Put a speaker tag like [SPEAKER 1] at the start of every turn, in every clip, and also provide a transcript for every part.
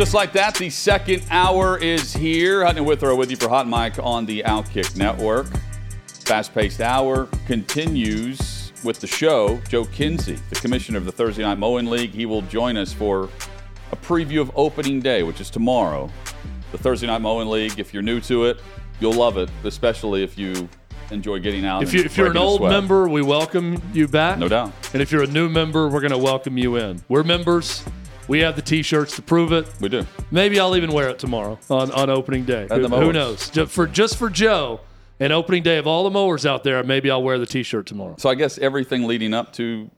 [SPEAKER 1] Just like that, the second hour is here. Hutton and Withrow with you for Hot Mic on the Outkick Network. Fast paced hour continues with the show. Joe Kinsey, the commissioner of the Thursday Night Mowing League, he will join us for a preview of opening day, which is tomorrow. The Thursday Night Mowing League, if you're new to it, you'll love it, especially if you enjoy getting out.
[SPEAKER 2] If, you, you're an old
[SPEAKER 1] sweat.
[SPEAKER 2] member, we welcome you back.
[SPEAKER 1] No doubt.
[SPEAKER 2] And if you're a new member, we're going to welcome you in. We're members. We have the T-shirts to prove it.
[SPEAKER 1] We do.
[SPEAKER 2] Maybe I'll even wear it tomorrow on, on opening day. Who, who knows? Just for just for Joe and opening day of all the mowers out there, maybe I'll wear the T-shirt tomorrow.
[SPEAKER 1] So I guess everything leading up to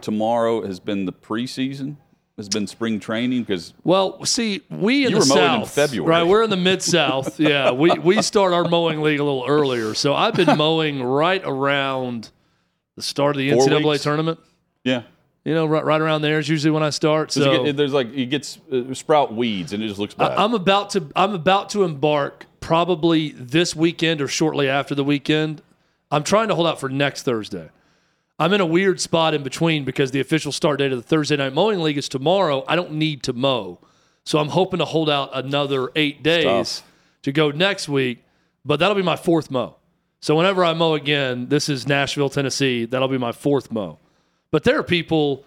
[SPEAKER 1] tomorrow has been the preseason, has been spring training because
[SPEAKER 2] Well, see, we in the
[SPEAKER 1] were mowing in
[SPEAKER 2] south,
[SPEAKER 1] February.
[SPEAKER 2] right? We're in the mid south. yeah, we we start our mowing league a little earlier, so I've been mowing right around the start of the
[SPEAKER 1] Four
[SPEAKER 2] NCAA
[SPEAKER 1] weeks?
[SPEAKER 2] tournament.
[SPEAKER 1] yeah,
[SPEAKER 2] You know, right, right around there is usually when I start. So
[SPEAKER 1] get, there's like you get uh, sprout weeds and it just looks bad.
[SPEAKER 2] I, I'm about to I'm about to embark probably this weekend or shortly after the weekend. I'm trying to hold out for next Thursday. I'm in a weird spot in between because the official start date of the Thursday night mowing league is tomorrow. I don't need to mow. So I'm hoping to hold out another 8 days to go next week, but that'll be my fourth mow. So whenever I mow again, this is Nashville, Tennessee, that'll be my fourth mow. But there are people.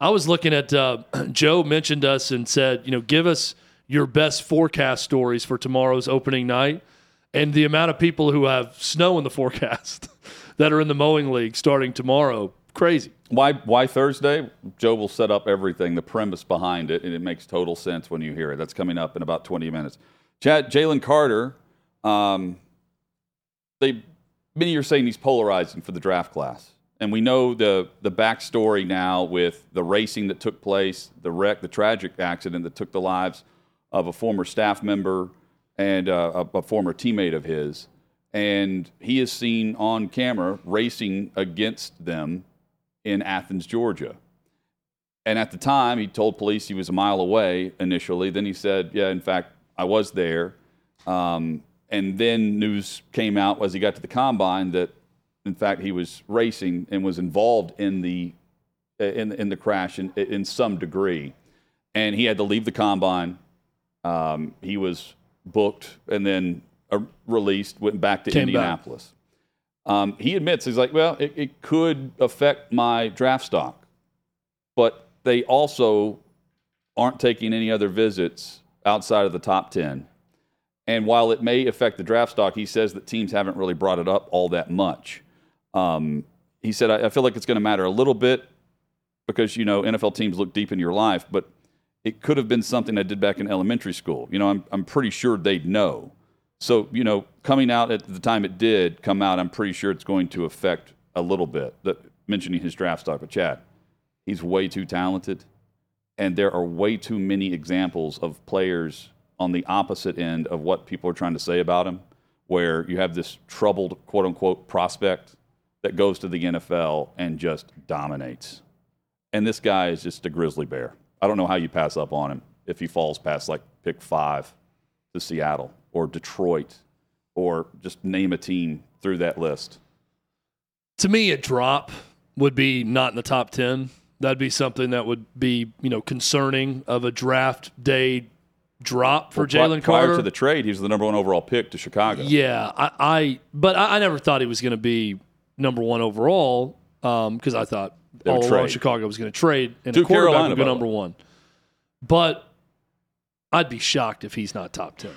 [SPEAKER 2] I was looking at uh, Joe mentioned us and said, you know, give us your best forecast stories for tomorrow's opening night, and the amount of people who have snow in the forecast that are in the mowing league starting tomorrow, crazy.
[SPEAKER 1] why why Thursday? Joe will set up everything, the premise behind it, and it makes total sense when you hear it. That's coming up in about 20 minutes. Chad Jalen Carter, um, they many are saying he's polarizing for the draft class. And we know the the backstory now with the racing that took place, the wreck, the tragic accident that took the lives of a former staff member and uh, a, a former teammate of his. And he is seen on camera racing against them in Athens, Georgia. And at the time, he told police he was a mile away initially. Then he said, Yeah, in fact, I was there. Um, and then news came out as he got to the combine that, in fact, he was racing and was involved in the in, in the crash in, in some degree. And he had to leave the combine. Um, he was booked and then uh, released, went back to
[SPEAKER 2] Came back.
[SPEAKER 1] Indianapolis. Um, he admits he's like, well, it, it could affect my draft stock, but they also aren't taking any other visits outside of the top 10. And while it may affect the draft stock, he says that teams haven't really brought it up all that much. Um, he said, I, I feel like it's going to matter a little bit because, you know, NFL teams look deep in your life, but it could have been something I did back in elementary school. You know, I'm, I'm pretty sure they'd know. So, you know, coming out at the time it did come out, I'm pretty sure it's going to affect a little bit. That mentioning his draft stock, but Chad, he's way too talented, and there are way too many examples of players on the opposite end of what people are trying to say about him, where you have this troubled quote unquote prospect that goes to the NFL and just dominates. And this guy is just a grizzly bear. I don't know how you pass up on him if he falls past like pick five to Seattle or Detroit or just name a team through that list.
[SPEAKER 2] To me, a drop would be not in the top 10. That'd be something that would be, you know, concerning of a draft day drop for
[SPEAKER 1] Well,
[SPEAKER 2] Jalen
[SPEAKER 1] prior
[SPEAKER 2] Carter.
[SPEAKER 1] to the trade, he was the number one overall pick to Chicago.
[SPEAKER 2] Yeah, I, I but I, I never thought he was going to be number one overall um, because I thought
[SPEAKER 1] They
[SPEAKER 2] all along. Chicago was going to trade and
[SPEAKER 1] To
[SPEAKER 2] a quarterback
[SPEAKER 1] Carolina,
[SPEAKER 2] would go number one. But I'd be shocked if he's not top ten.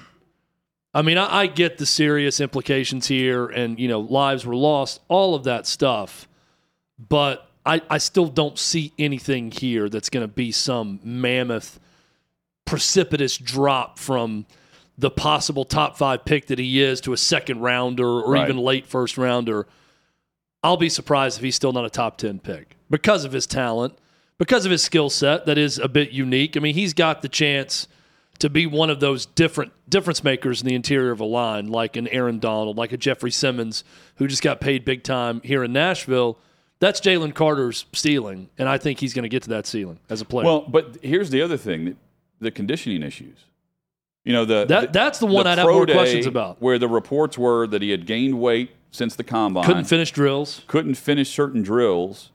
[SPEAKER 2] I mean, I, I get the serious implications here, and you know, lives were lost, all of that stuff. But I, I still don't see anything here that's going to be some mammoth, precipitous drop from the possible top five pick that he is to a second rounder or
[SPEAKER 1] Right.
[SPEAKER 2] even late first rounder. I'll be surprised if he's still not a top 10 pick because of his talent, because of his skill set that is a bit unique. I mean, he's got the chance to be one of those different difference makers in the interior of a line, like an Aaron Donald, like a Jeffrey Simmons, who just got paid big time here in Nashville. That's Jalen Carter's ceiling, and I think he's going to get to that ceiling as a player.
[SPEAKER 1] Well, but here's the other thing: the, the conditioning issues. You know, the
[SPEAKER 2] that, that's the one
[SPEAKER 1] the
[SPEAKER 2] I'd have more questions about.
[SPEAKER 1] Where the reports were that he had gained weight since the combine,
[SPEAKER 2] Couldn't finish drills.
[SPEAKER 1] couldn't finish certain drills,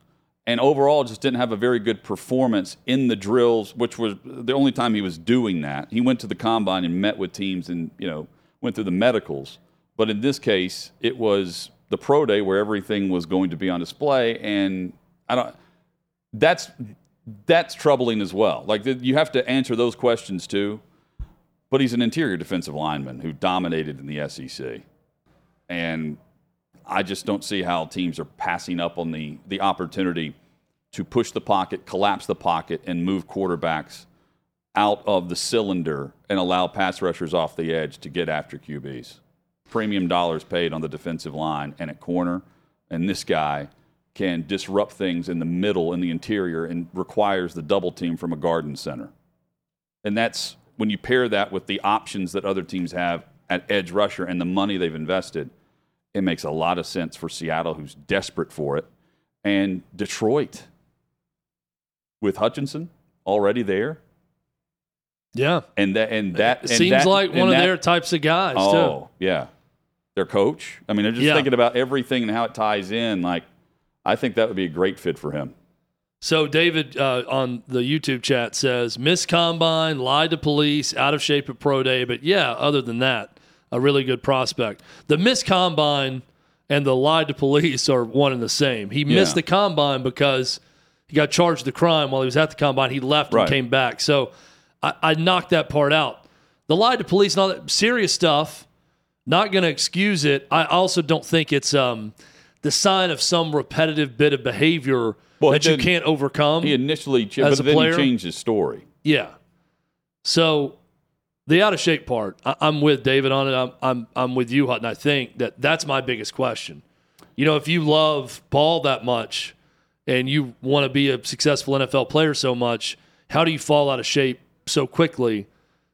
[SPEAKER 1] and overall just didn't have a very good performance in the drills, which was the only time he was doing that. He went to the combine and met with teams and you know went through the medicals, but in this case, it was the pro day where everything was going to be on display, and I don't. That's that's troubling as well. Like the, you have to answer those questions too. But he's an interior defensive lineman who dominated in the SEC, and I just don't see how teams are passing up on the the opportunity to push the pocket, collapse the pocket, and move quarterbacks out of the cylinder and allow pass rushers off the edge to get after QBs. Premium dollars paid on the defensive line and at corner, and this guy can disrupt things in the middle in the interior and requires the double team from a garden center. And that's when you pair that with the options that other teams have at edge rusher and the money they've invested, it makes a lot of sense for Seattle, who's desperate for it, and Detroit with Hutchinson already there,
[SPEAKER 2] Yeah.
[SPEAKER 1] and that and that and
[SPEAKER 2] seems
[SPEAKER 1] that-
[SPEAKER 2] like one of
[SPEAKER 1] that-
[SPEAKER 2] their types of guys,
[SPEAKER 1] Oh yeah, their coach. I mean, they're just
[SPEAKER 2] Yeah.
[SPEAKER 1] thinking about everything and how it ties in. Like, I think that would be a great fit for him.
[SPEAKER 2] So David uh, on the YouTube chat says, "Miss combine, lied to police, out of shape at pro day." But yeah, other than that, a really good prospect. The miss combine and the lie to police are one and the same. He missed the combine because he got charged the crime while he was at the combine. He left
[SPEAKER 1] Right.
[SPEAKER 2] and came back. So I, I knocked that part out. The lie to police and all that serious stuff. Not going to excuse it. I also don't think it's um, the sign of some repetitive bit of behavior
[SPEAKER 1] Well,
[SPEAKER 2] that you can't overcome.
[SPEAKER 1] He initially, ch-
[SPEAKER 2] As
[SPEAKER 1] but
[SPEAKER 2] a
[SPEAKER 1] then
[SPEAKER 2] player?
[SPEAKER 1] he changed his story.
[SPEAKER 2] Yeah. So the out of shape part, I, I'm with David on it. I'm, I'm I'm with you, Hutton. I think that that's my biggest question. You know, if you love ball that much and you want to be a successful NFL player so much, how do you fall out of shape so quickly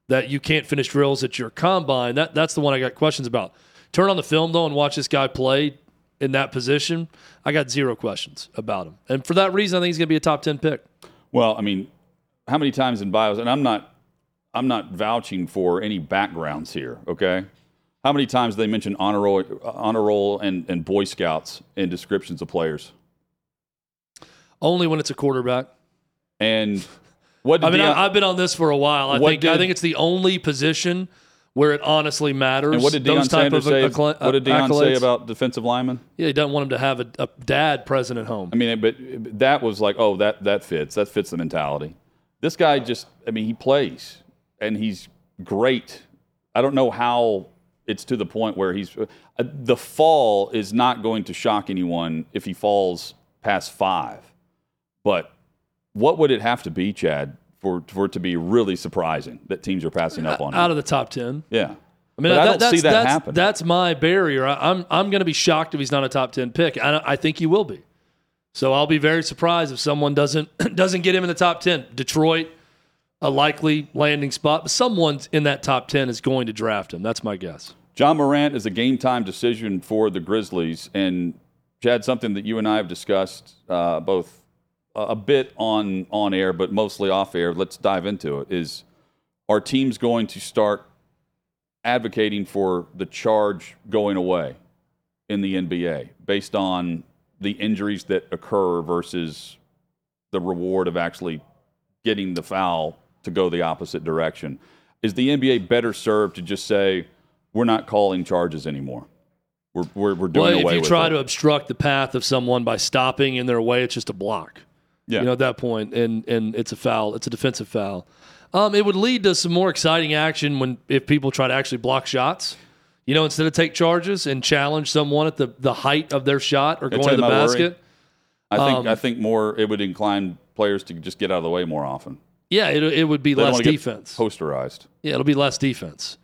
[SPEAKER 2] that you can't finish drills at your combine? That that's the one I got questions about. Turn on the film though and watch this guy play in that position. I got zero questions about him, and for that reason, I think he's going to be a top ten pick.
[SPEAKER 1] Well, I mean, how many times in bios? And I'm not, I'm not vouching for any backgrounds here. Okay, how many times do they mention honor roll, honor roll, and and Boy Scouts in descriptions of players?
[SPEAKER 2] Only when it's a quarterback.
[SPEAKER 1] And what? Did
[SPEAKER 2] I mean,
[SPEAKER 1] Deion-
[SPEAKER 2] I've been on this for a while. I think I think it's the only position where it honestly matters.
[SPEAKER 1] and what did Deion Sanders say? what did Deion say about defensive linemen?
[SPEAKER 2] Yeah, he doesn't want him to have a, a dad present at home.
[SPEAKER 1] I mean, but that was like, oh, that that fits. That fits the mentality. This guy just, I mean, he plays and he's great. I don't know how it's to the point where he's uh, the fall is not going to shock anyone if he falls past five. But what would it have to be, Chad, for for it to be really surprising that teams are passing up on him?
[SPEAKER 2] Out of the top ten.
[SPEAKER 1] yeah.
[SPEAKER 2] I mean,
[SPEAKER 1] I
[SPEAKER 2] that-
[SPEAKER 1] don't
[SPEAKER 2] that's,
[SPEAKER 1] see that
[SPEAKER 2] that's,
[SPEAKER 1] happening.
[SPEAKER 2] That's my barrier. I, I'm I'm going to be shocked if he's not a top ten pick. I, I think he will be. So I'll be very surprised if someone doesn't doesn't get him in the top ten. Detroit, a likely landing spot, but someone in that top ten is going to draft him. That's my guess.
[SPEAKER 1] Ja Morant is a game time decision for the Grizzlies. And Chad, something that you and I have discussed uh, both a bit on, on air, but mostly off air. Let's dive into it. Is are teams going to start advocating for the charge going away in the NBA based on the injuries that occur versus the reward of actually getting the foul to go the opposite direction? Is the NBA better served to just say, we're not calling charges anymore? We're, we're, we're doing
[SPEAKER 2] Well,
[SPEAKER 1] away
[SPEAKER 2] if you try
[SPEAKER 1] it.
[SPEAKER 2] to obstruct the path of someone by stopping in their way, it's just a block.
[SPEAKER 1] yeah.
[SPEAKER 2] You know, at that point, and and it's a foul. It's a defensive foul. Um, it would lead to some more exciting action when if people try to actually block shots. You know, instead of take charges and challenge someone at the, the height of their shot or going to the
[SPEAKER 1] my worry.
[SPEAKER 2] basket.
[SPEAKER 1] I think
[SPEAKER 2] um,
[SPEAKER 1] I think more it would incline players to just get out of the way more often.
[SPEAKER 2] Yeah, it, it would be
[SPEAKER 1] They
[SPEAKER 2] less defense.
[SPEAKER 1] Posterized.
[SPEAKER 2] Yeah, it'll be less defense.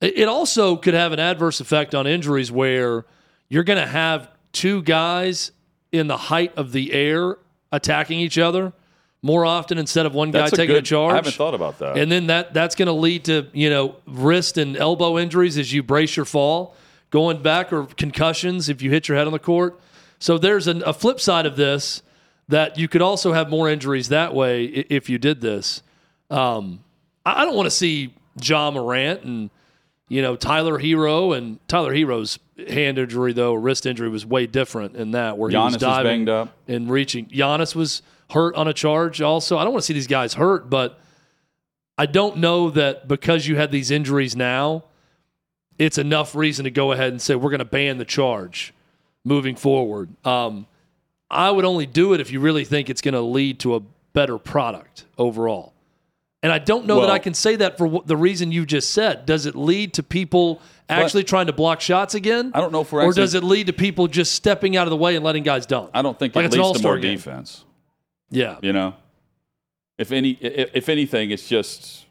[SPEAKER 2] It, it also could have an adverse effect on injuries where you're going to have two guys in the height of the air attacking each other. more often instead of one guy
[SPEAKER 1] a
[SPEAKER 2] taking
[SPEAKER 1] good,
[SPEAKER 2] a charge.
[SPEAKER 1] I haven't thought about that.
[SPEAKER 2] And then that that's going to lead to you know wrist and elbow injuries as you brace your fall, going back or concussions if you hit your head on the court. So there's an, a flip side of this that you could also have more injuries that way if you did this. Um, I don't want to see Ja Morant and you know Tyler Herro and Tyler Herro's hand injury though wrist injury was way different in that where he was diving
[SPEAKER 1] banged up.
[SPEAKER 2] and reaching. Giannis was hurt on a charge also. I don't want to see these guys hurt, but I don't know that because you had these injuries now, it's enough reason to go ahead and say we're going to ban the charge moving forward. Um, I would only do it if you really think it's going to lead to a better product overall. And I don't know that I can say that for the reason you just said. Does it lead to people actually trying to block shots again?
[SPEAKER 1] I don't know if we're
[SPEAKER 2] or
[SPEAKER 1] actually-
[SPEAKER 2] does it lead to people just stepping out of the way and letting guys dunk?
[SPEAKER 1] I don't think
[SPEAKER 2] Like
[SPEAKER 1] it leads to more
[SPEAKER 2] game.
[SPEAKER 1] defense.
[SPEAKER 2] Yeah.
[SPEAKER 1] You know, if any, if, if anything, it's just.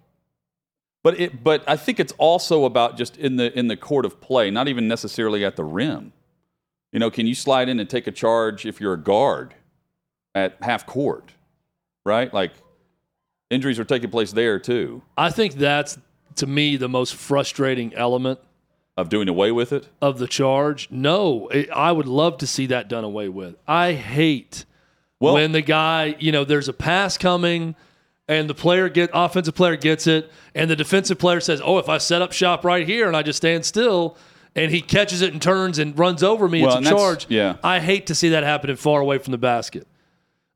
[SPEAKER 1] But it, but I think it's also about just in the in the court of play, not even necessarily at the rim. You know, can you slide in and take a charge if you're a guard at half court, right? Like injuries are taking place there too.
[SPEAKER 2] I think that's to me the most frustrating element
[SPEAKER 1] Of doing away with it,
[SPEAKER 2] of the charge. No, it, I would love to see that done away with. I hate
[SPEAKER 1] Well-
[SPEAKER 2] when the guy, you know, there's a pass coming and the player get offensive player gets it and the defensive player says, "Oh, if I set up shop right here and I just stand still and he catches it and turns and runs over me,
[SPEAKER 1] Well,
[SPEAKER 2] it's a charge."
[SPEAKER 1] yeah.
[SPEAKER 2] I hate to see that happening far away from the basket.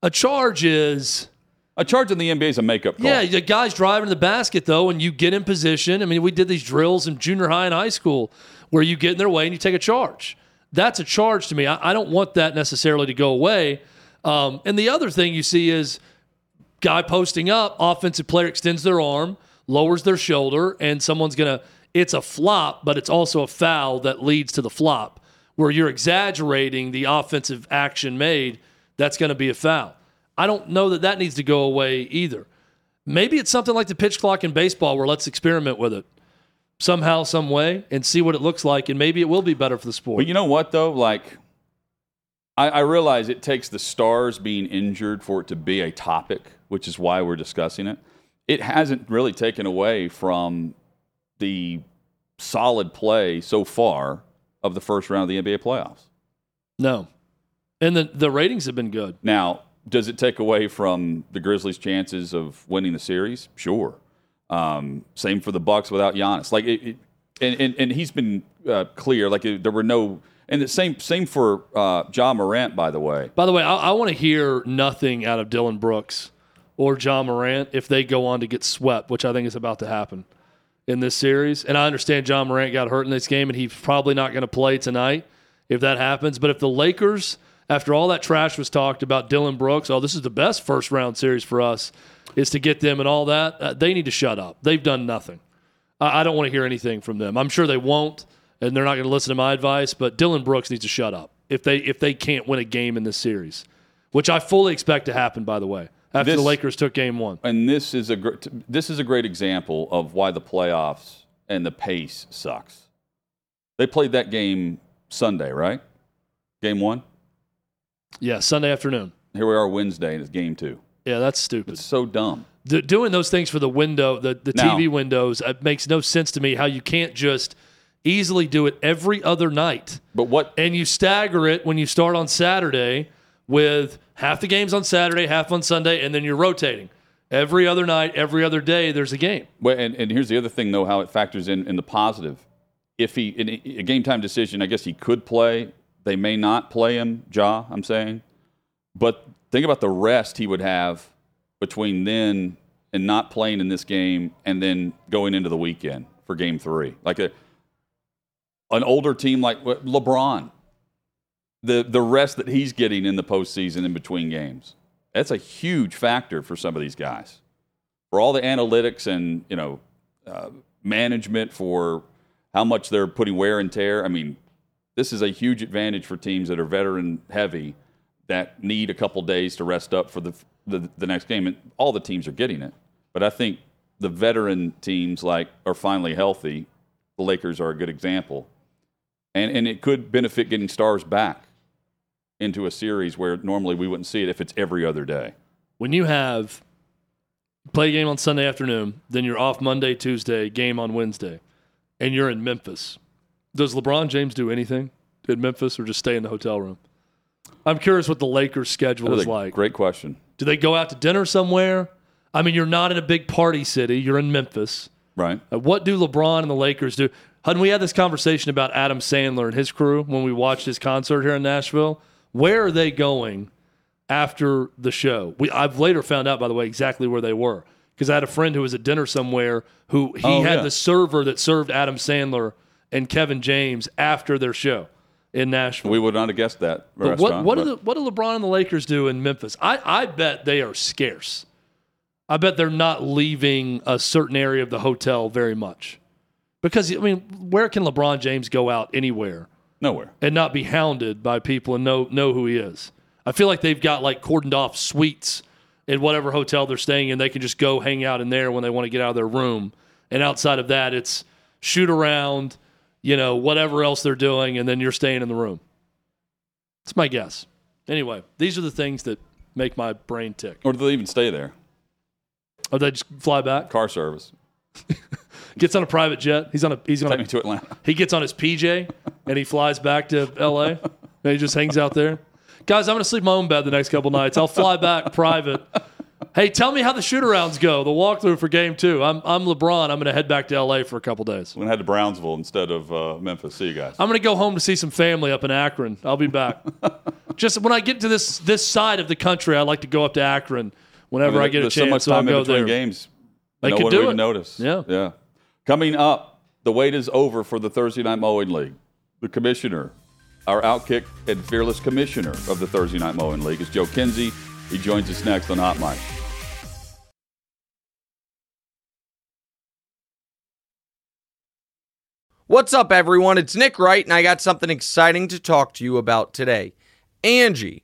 [SPEAKER 2] A charge is
[SPEAKER 1] a charge in the NBA is a makeup call.
[SPEAKER 2] yeah, the guy's driving the basket though, and you get in position. I mean, we did these drills in junior high and high school where you get in their way and you take a charge. That's a charge to me. I, I don't want that necessarily to go away. Um, and the other thing you see is guy posting up, offensive player extends their arm, lowers their shoulder, and someone's gonna. It's a flop, but it's also a foul that leads to the flop, where you're exaggerating the offensive action made. That's going to be a foul. I don't know that that needs to go away either. Maybe it's something like the pitch clock in baseball, where let's experiment with it somehow, some way, and see what it looks like, and maybe it will be better for the sport.
[SPEAKER 1] But you know what though? Like I, I realize it takes the stars being injured for it to be a topic, which is why we're discussing it. It hasn't really taken away from the solid play so far of the first round of the NBA playoffs.
[SPEAKER 2] no, and the the ratings have been good.
[SPEAKER 1] Now, does it take away from the Grizzlies' chances of winning the series? Sure. Um, same for the Bucks without Giannis. Like, it, it, and, and and he's been uh, clear. Like, it, there were no. And the same same for uh, Ja Morant, by the way.
[SPEAKER 2] By the way, I, I want to hear nothing out of Dillon Brooks or Ja Morant if they go on to get swept, which I think is about to happen in this series. And I understand Ja Morant got hurt in this game, and he's probably not going to play tonight if that happens. But if the Lakers, after all that trash was talked about Dillon Brooks, oh, this is the best first round series for us, is to get them and all that, uh, they need to shut up. They've done nothing. I, I don't want to hear anything from them. I'm sure they won't, and they're not going to listen to my advice. But Dillon Brooks needs to shut up if they if they can't win a game in this series, which I fully expect to happen. By the way, after
[SPEAKER 1] This-
[SPEAKER 2] the Lakers took Game One,
[SPEAKER 1] And this is a gr- this is a great example of why the playoffs and the pace sucks. They played that game Sunday, right? Game one.
[SPEAKER 2] yeah, Sunday afternoon.
[SPEAKER 1] Here we are Wednesday, and it's game two.
[SPEAKER 2] Yeah, that's stupid.
[SPEAKER 1] It's so dumb.
[SPEAKER 2] D- doing those things for the window, the, the
[SPEAKER 1] Now-
[SPEAKER 2] TV windows, it makes no sense to me. How you can't just easily do it every other night,
[SPEAKER 1] But what
[SPEAKER 2] and you stagger it when you start on Saturday with half the games on Saturday, half on Sunday, and then you're rotating every other night, every other day. There's a game.
[SPEAKER 1] Well, and, and here's the other thing, though, how it factors in in the positive. If he in a game time decision, I guess he could play. They may not play him, Ja. I'm saying, but think about the rest he would have between then and not playing in this game, and then going into the weekend for Game Three, like a an older team like LeBron. The the rest that he's getting in the postseason in between games, that's a huge factor for some of these guys for all the analytics and you know uh, management for how much they're putting wear and tear. I mean, this is a huge advantage for teams that are veteran heavy that need a couple days to rest up for the, the the next game. And all the teams are getting it, but I think the veteran teams like are finally healthy. The Lakers are a good example, and and it could benefit getting stars back into a series where normally we wouldn't see it if it's every other day.
[SPEAKER 2] when you have play a game on Sunday afternoon, then you're off Monday, Tuesday, game on Wednesday, and you're in Memphis. Does LeBron James do anything in Memphis or just stay in the hotel room? I'm curious what the Lakers' schedule is like.
[SPEAKER 1] Great question.
[SPEAKER 2] Do they go out to dinner somewhere? I mean, you're not in a big party city. You're in Memphis.
[SPEAKER 1] Right.
[SPEAKER 2] Uh, What do LeBron and the Lakers do? Hutton, we had this conversation about Adam Sandler and his crew when we watched his concert here in Nashville. Where are they going after the show? We, I've later found out, by the way, exactly where they were because I had a friend who was at dinner somewhere who he
[SPEAKER 1] Oh,
[SPEAKER 2] had
[SPEAKER 1] yeah.
[SPEAKER 2] the server that served Adam Sandler and Kevin James after their show in Nashville.
[SPEAKER 1] We would not have guessed that.
[SPEAKER 2] But what what do
[SPEAKER 1] but-
[SPEAKER 2] the, what do LeBron and the Lakers do in Memphis? I, I bet they are scarce. I bet they're not leaving a certain area of the hotel very much. Because I mean, where can LeBron James go out anywhere
[SPEAKER 1] Nowhere.
[SPEAKER 2] and not be hounded by people and know know who he is? I feel like they've got like cordoned off suites in whatever hotel they're staying in. They can just go hang out in there when they want to get out of their room. And outside of that, it's shoot around, you know, whatever else they're doing, and then you're staying in the room. It's my guess. Anyway, these are the things that make my brain tick.
[SPEAKER 1] Or do they even stay there?
[SPEAKER 2] Or they just fly back.
[SPEAKER 1] Car service.
[SPEAKER 2] Gets on a private jet. He's on a he's
[SPEAKER 1] me to Atlanta.
[SPEAKER 2] He gets on his PJ and he flies back to LA and he just hangs out there. Guys, I'm going to sleep in my own bed the next couple nights. I'll fly back private. Hey, tell me how the shoot arounds go, the walkthrough for game two. I'm, I'm LeBron. I'm going to head back to LA for a couple days.
[SPEAKER 1] We're going to head to Brownsville instead of uh, Memphis. See you guys.
[SPEAKER 2] I'm going to go home to see some family up in Akron. I'll be back. just when I get to this this side of the country, I like to go up to Akron whenever I,
[SPEAKER 1] mean,
[SPEAKER 2] get a chance.
[SPEAKER 1] so much
[SPEAKER 2] so
[SPEAKER 1] time in
[SPEAKER 2] go
[SPEAKER 1] between
[SPEAKER 2] there.
[SPEAKER 1] games.
[SPEAKER 2] They
[SPEAKER 1] no
[SPEAKER 2] could
[SPEAKER 1] one
[SPEAKER 2] do
[SPEAKER 1] would
[SPEAKER 2] it.
[SPEAKER 1] even notice.
[SPEAKER 2] Yeah.
[SPEAKER 1] Yeah. Coming up, the wait is over for the Thursday Night Mowing League. The commissioner, our outkick and fearless commissioner of the Thursday Night Mowing League is Joe Kinsey. He joins us next on Hot Mic.
[SPEAKER 3] What's up, everyone? It's Nick Wright, and I got something exciting to talk to you about today. Angie,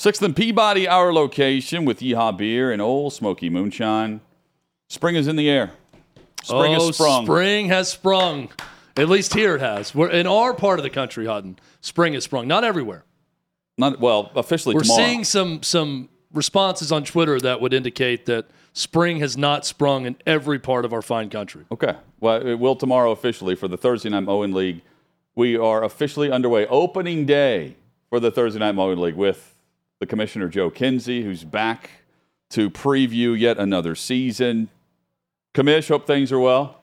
[SPEAKER 1] Sixth and Peabody, our location with Yeehaw Beer and Ole Smoky Moonshine. Spring is in the air. Spring
[SPEAKER 2] oh,
[SPEAKER 1] has sprung.
[SPEAKER 2] spring has sprung. At least here it has. We're in our part of the country, Hutton. Spring has sprung. Not everywhere.
[SPEAKER 1] Not well, officially
[SPEAKER 2] We're
[SPEAKER 1] tomorrow.
[SPEAKER 2] seeing some some responses on Twitter that would indicate that spring has not sprung in every part of our fine country.
[SPEAKER 1] Okay. Well, it will tomorrow officially for the Thursday Night Mowing League. We are officially underway. Opening day for the Thursday Night Mowing League with the Commissioner Joe Kinsey, who's back to preview yet another season. Commish, hope things are well.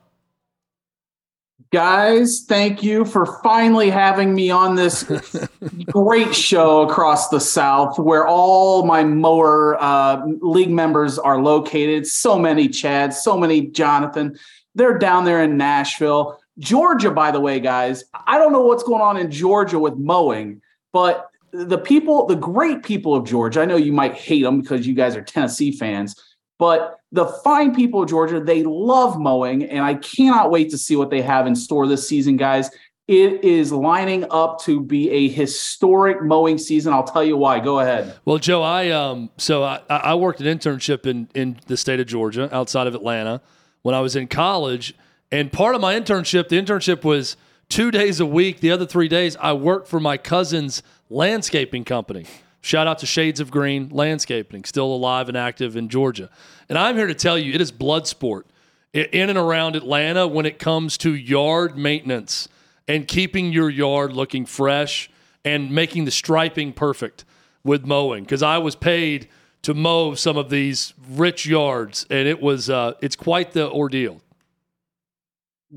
[SPEAKER 4] Guys, thank you for finally having me on this great show across the South where all my mower uh, league members are located. So many Chads, so many Jonathan. They're down there in Nashville. Georgia, by the way, guys, I don't know what's going on in Georgia with mowing, but the people, the great people of Georgia, I know you might hate them because you guys are Tennessee fans, but the fine people of Georgia, they love mowing, and I cannot wait to see what they have in store this season, guys. It is lining up to be a historic mowing season. I'll tell you why. Go ahead.
[SPEAKER 2] Well, Joe, I um so I, I worked an internship in in the state of Georgia, outside of Atlanta, when I was in college. And part of my internship, the internship was two days a week. The other three days, I worked for my cousin's landscaping company. Shout out to Shades of Green Landscaping, still alive and active in Georgia. And I'm here to tell you, it is blood sport in and around Atlanta when it comes to yard maintenance and keeping your yard looking fresh and making the striping perfect with mowing. Because I was paid to mow some of these rich yards, and it was uh, it's quite the ordeal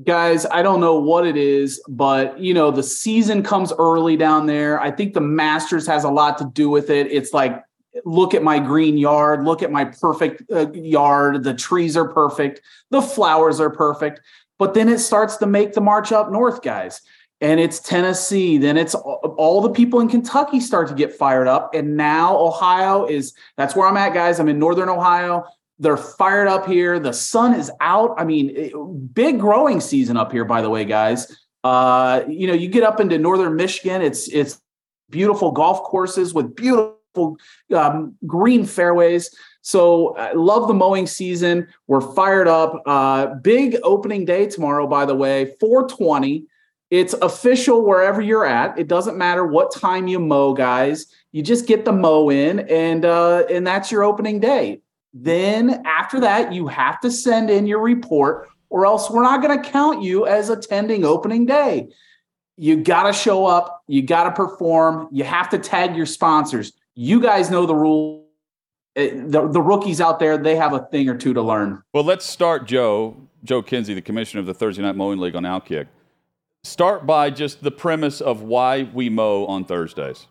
[SPEAKER 4] guys i don't know what it is but you know the season comes early down there. I think the masters has a lot to do with it. It's like look at my green yard look at my perfect uh, yard. The trees are perfect. The flowers are perfect. But then it starts to make the march up north guys. And it's tennessee. Then it's all the people in kentucky start to get fired up. And now ohio is that's where i'm at guys. I'm in northern ohio they're fired up here. The sun is out. I mean, big growing season up here, by the way, guys. Uh, you know, you get up into northern Michigan, it's it's beautiful golf courses with beautiful um, green fairways. So I love the mowing season. We're fired up. Uh, big opening day tomorrow, by the way, 420. It's official wherever you're at. It doesn't matter what time you mow, guys. You just get the mow in, and uh, and that's your opening day. Then after that, you have to send in your report, or else we're not going to count you as attending opening day. You got to show up, you got to perform, you have to tag your sponsors. You guys know the rule. Eh, the, the rookies out there, they have a thing or two to learn.
[SPEAKER 1] Well, let's start, Joe, Joe Kinsey, the commissioner of the Thursday Night Mowing League on Outkick. Start by just the premise of why we mow on Thursdays.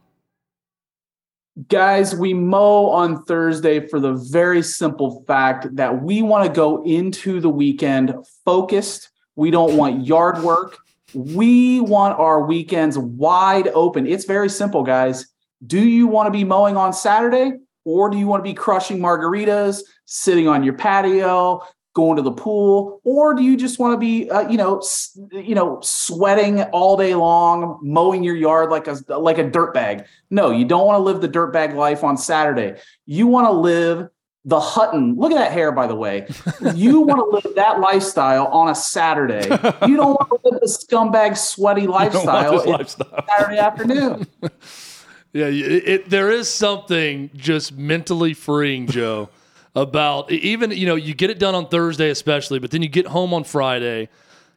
[SPEAKER 4] Guys, we mow on Thursday for the very simple fact that we want to go into the weekend focused. We don't want yard work. We want our weekends wide open. It's very simple, guys. Do you want to be mowing on Saturday or do you want to be crushing margaritas, sitting on your patio, going to the pool, or do you just want to be, uh, you know, s- you know, sweating all day long, mowing your yard like a like a dirtbag? No, you don't want to live the dirtbag life on Saturday. You want to live the Hutton. Look at that hair, by the way. You want to live that lifestyle on a Saturday. You don't want to live the scumbag, sweaty lifestyle, lifestyle. Saturday afternoon.
[SPEAKER 2] yeah, it, it, there is something just mentally freeing, Joe about even you know you get it done on Thursday especially, but then you get home on Friday,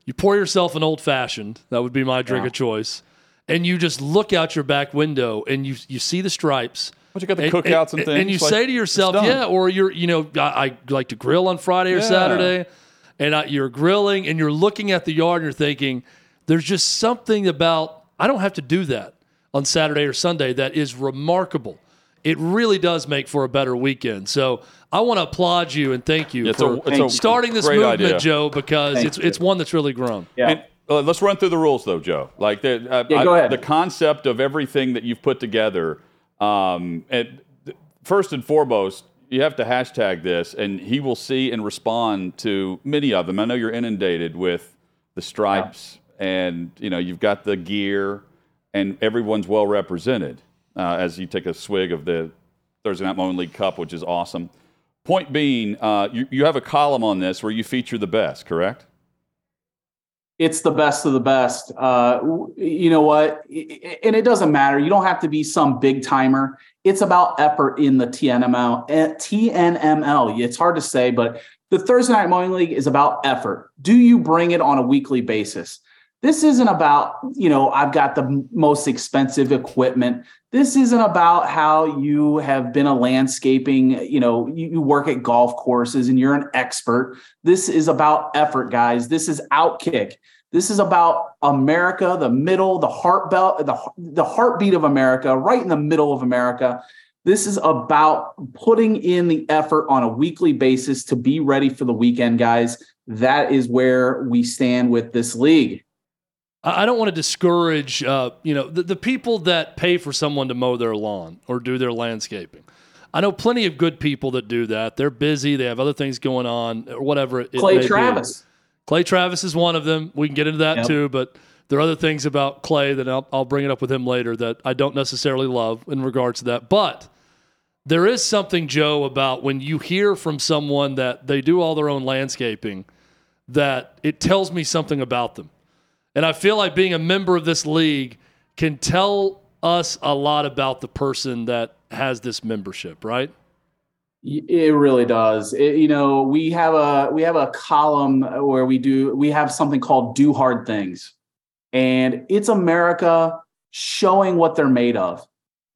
[SPEAKER 2] you pour yourself an old fashioned. That would be my drink yeah. of choice, and you just look out your back window and you you see the stripes.
[SPEAKER 1] But you got the cookouts and, and,
[SPEAKER 2] things, and you like, say to yourself, yeah, or you're you know I, I like to grill on Friday or yeah. Saturday, and I, you're grilling and you're looking at the yard and you're thinking, there's just something about I don't have to do that on Saturday or Sunday that is remarkable it really does make for a better weekend. So I want to applaud you and thank you it's for a, starting this movement, idea. Joe, because Thanks, it's it's one that's really grown.
[SPEAKER 1] Yeah. And, uh, let's run through the rules, though, Joe. Like the, uh,
[SPEAKER 4] yeah, go I, ahead.
[SPEAKER 1] the concept of everything that you've put together. Um, and first and foremost, you have to hashtag this, and he will see and respond to many of them. I know you're inundated with the stripes, yeah. and you know you've got the gear, and everyone's well represented uh, as you take a swig of the Thursday Night Mowing League Cup, which is awesome. Point being, uh, you, you have a column on this where you feature the best, correct?
[SPEAKER 4] It's the best of the best. Uh, you know what? And it doesn't matter. You don't have to be some big timer. It's about effort in the TNML. Eh, TNML. It's hard to say, but the Thursday Night Mowing League is about effort. Do you bring it on a weekly basis? This isn't about, you know, I've got the most expensive equipment. This isn't about how you have been a landscaping, you know, you, you, work at golf courses and you're an expert. This is about effort, guys. This is outkick. This is about America, the middle, the heart belt, the, the heartbeat of America, right in the middle of America. This is about putting in the effort on a weekly basis to be ready for the weekend, guys. That is where we stand with this league.
[SPEAKER 2] I don't want to discourage, uh, you know, the, the people that pay for someone to mow their lawn or do their landscaping. I know plenty of good people that do that. They're busy. They have other things going on or whatever. It,
[SPEAKER 4] Clay Travis.
[SPEAKER 2] Be. Clay Travis is one of them. We can get into that yep. too, but there are other things about Clay that I'll, I'll bring it up with him later that I don't necessarily love in regards to that. But there is something, Joe, about when you hear from someone that they do all their own landscaping that it tells me something about them. And I feel like being a member of this league can tell us a lot about the person that has this membership, right?
[SPEAKER 4] It really does. It, you know, we have a we have a column where we do we have something called "Do Hard Things," and it's America showing what they're made of.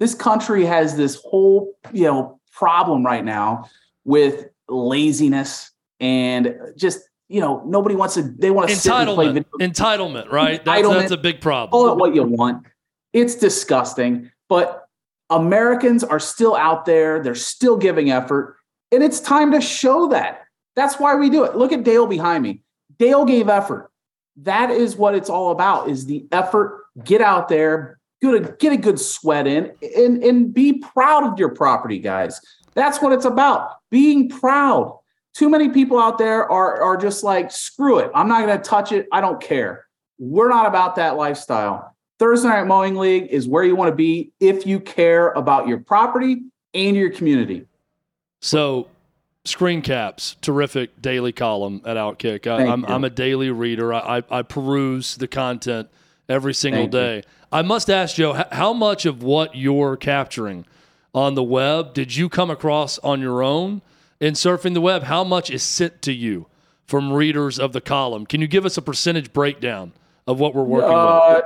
[SPEAKER 4] This country has this whole you know problem right now with laziness and just you know nobody wants to they want to
[SPEAKER 2] entitlement entitlement right that's, entitlement, that's a big problem
[SPEAKER 4] call it what you want it's disgusting but Americans are still out there, they're still giving effort, and it's time to show that. That's why we do it. Look at Dale behind me. Dale gave effort. That is what it's all about is the effort. Get out there, get a, get a good sweat in and, and be proud of your property, guys. That's what it's about. Being proud. Too many people out there are, are just like, screw it. I'm not going to touch it. I don't care. We're not about that lifestyle. Thursday Night Mowing League is where you want to be if you care about your property and your community.
[SPEAKER 2] So, screen caps, terrific daily column at Outkick. I, am I'm, I'm a daily reader. I, I, I, peruse the content every single Thank day. You. I must ask Joe, how much of what you're capturing on the web did you come across on your own in surfing the web? How much is sent to you from readers of the column? Can you give us a percentage breakdown of what we're working uh, with?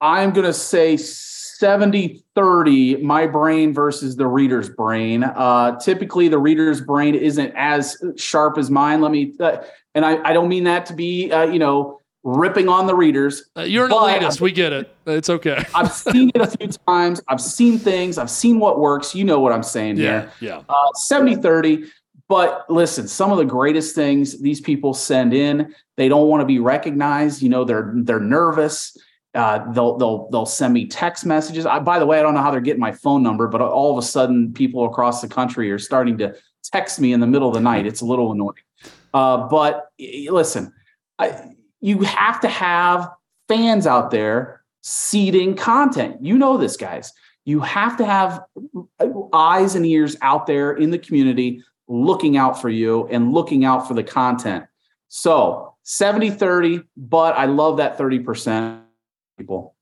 [SPEAKER 4] I'm going to say 70 30, my brain versus the reader's brain. Uh, typically, the reader's brain isn't as sharp as mine. Let me, uh, and I, I don't mean that to be, uh, you know, ripping on the readers.
[SPEAKER 2] Uh, you're an elitist. We get it. It's okay.
[SPEAKER 4] I've seen it a few times. I've seen things. I've seen what works. You know what I'm saying
[SPEAKER 2] yeah,
[SPEAKER 4] here.
[SPEAKER 2] Yeah. Uh,
[SPEAKER 4] 70 30. But listen, some of the greatest things these people send in, they don't want to be recognized. You know, they're they're nervous. Uh, they'll they'll they'll send me text messages. I, by the way, I don't know how they're getting my phone number, but all of a sudden, people across the country are starting to text me in the middle of the night. It's a little annoying. Uh, but listen, I, you have to have fans out there seeding content. You know this, guys. You have to have eyes and ears out there in the community looking out for you and looking out for the content. So 70 30, but I love that 30% people.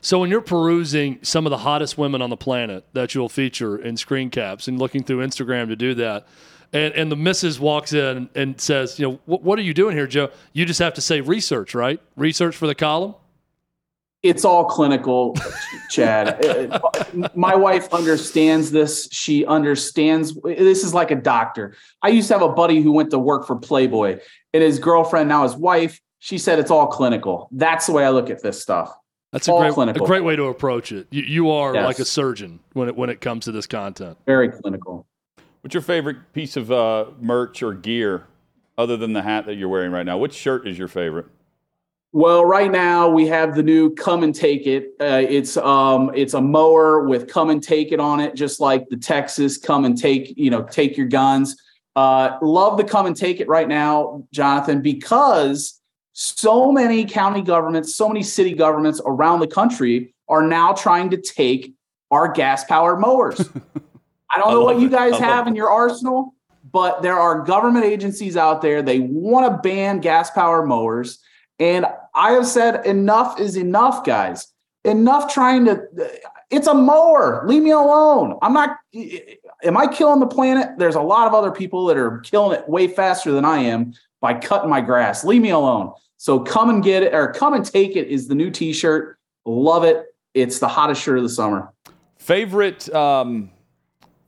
[SPEAKER 2] So when you're perusing some of the hottest women on the planet that you'll feature in screen caps and looking through Instagram to do that, and, and the missus walks in and says, you know, what, what are you doing here, Joe? You just have to say research, right? Research for the column.
[SPEAKER 4] It's all clinical, Chad. My wife understands this. She understands this is like a doctor. I used to have a buddy who went to work for Playboy, and his girlfriend, now his wife, she said it's all clinical. That's the way I look at this stuff.
[SPEAKER 2] That's a great, clinical. a great way to approach it. You, you are yes. like a surgeon when it when it comes to this content.
[SPEAKER 4] Very clinical.
[SPEAKER 1] What's your favorite piece of uh, merch or gear other than the hat that you're wearing right now? Which shirt is your favorite?
[SPEAKER 4] Well, right now we have the new "Come and Take It." Uh, it's um, it's a mower with "Come and Take It" on it, just like the Texas "Come and Take," you know, take your guns. Uh, love the "Come and Take It" right now, Jonathan, because so many county governments, so many city governments around the country are now trying to take our gas powered mowers. I don't I know what you guys have in your arsenal, but there are government agencies out there. They want to ban gas powered mowers. And I have said enough is enough, guys. Enough trying to, it's a mower. Leave me alone. I'm not, am I killing the planet? There's a lot of other people that are killing it way faster than I am by cutting my grass. Leave me alone. So come and get it or come and take it is the new t-shirt. Love it. It's the hottest shirt of the summer.
[SPEAKER 1] Favorite um,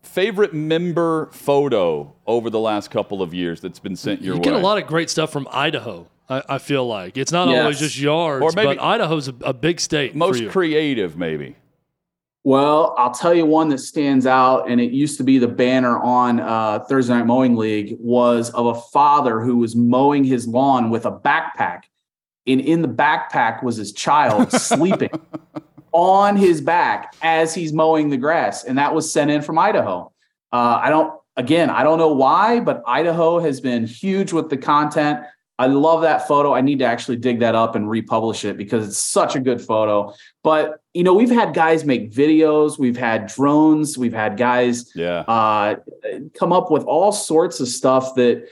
[SPEAKER 1] favorite member photo over the last couple of years that's been sent your
[SPEAKER 2] you
[SPEAKER 1] way.
[SPEAKER 2] You get a lot of great stuff from Idaho. I, I feel like it's not yes. always just yards, or maybe but Idaho's a, a big state.
[SPEAKER 1] Most creative, maybe.
[SPEAKER 4] Well, I'll tell you one that stands out, and it used to be the banner on uh, Thursday Night Mowing League was of a father who was mowing his lawn with a backpack, and in the backpack was his child sleeping on his back as he's mowing the grass, and that was sent in from Idaho. Uh, I don't, again, I don't know why, but Idaho has been huge with the content. I love that photo. I need to actually dig that up and republish it because it's such a good photo. But you know, we've had guys make videos, we've had drones, we've had guys
[SPEAKER 1] yeah.
[SPEAKER 4] uh, come up with all sorts of stuff that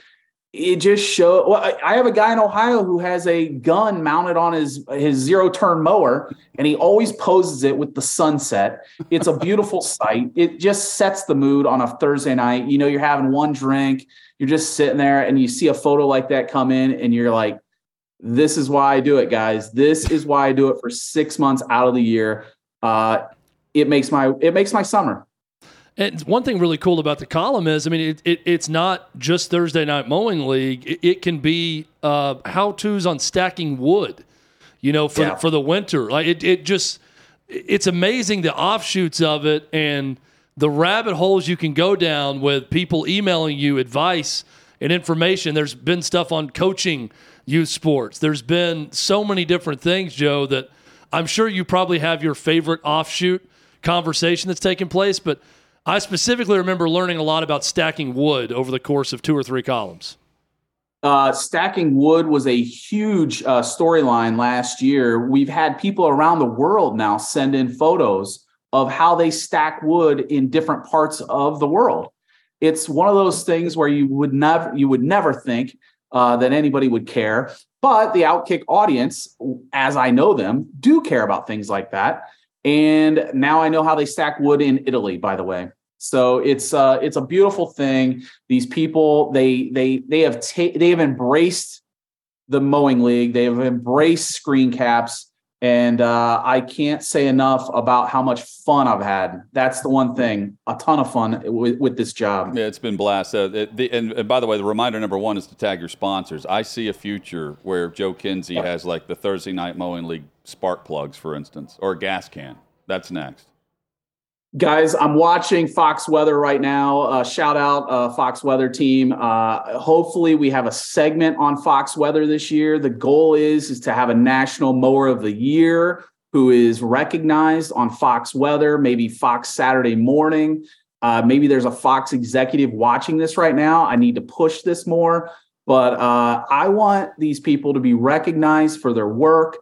[SPEAKER 4] it just show well I, I have a guy in ohio who has a gun mounted on his his zero turn mower and he always poses it with the sunset. It's a beautiful sight. It just sets the mood on a thursday night. You know you're having one drink you're just sitting there and you see a photo like that come in and you're like this is why i do it guys. This is why i do it for six months out of the year. Uh, it makes my it makes my summer
[SPEAKER 2] And one thing really cool about the column is, I mean, it, it, it's not just Thursday Night Mowing League. It, it can be uh, how tos on stacking wood, you know, for
[SPEAKER 4] Yeah.
[SPEAKER 2] for the winter. Like it, it just, it's amazing the offshoots of it and the rabbit holes you can go down with people emailing you advice and information. There's been stuff on coaching youth sports. There's been so many different things, Joe, that I'm sure you probably have your favorite offshoot conversation that's taken place, but I specifically remember learning a lot about stacking wood over the course of two or three columns.
[SPEAKER 4] uh, stacking wood was a huge uh, storyline last year. We've had people around the world now send in photos of how they stack wood in different parts of the world. It's one of those things where you would never you would never think uh, that anybody would care, but the Outkick audience, as I know them, do care about things like that. And now I know how they stack wood in Italy. By the way, so it's uh, it's a beautiful thing. These people they they they have ta- they have embraced the mowing league. They have embraced screen caps and uh, i can't say enough about how much fun i've had that's the one thing a ton of fun with, with this job
[SPEAKER 1] Yeah, it's been blast. Uh, it, the, and, and by the way, the reminder number one is to tag your sponsors. I see a future where Joe Kinsey has like the Thursday Night Mowing League spark plugs, for instance, or a gas can. That's next.
[SPEAKER 4] Guys i'm watching fox weather right now. Uh, shout out uh, fox weather team. Uh, hopefully we have a segment on fox weather this year. The goal is is to have a national mower of the year who is recognized on fox weather maybe fox saturday morning. Uh, maybe there's a fox executive watching this right now. I need to push this more. But uh, i want these people to be recognized for their work.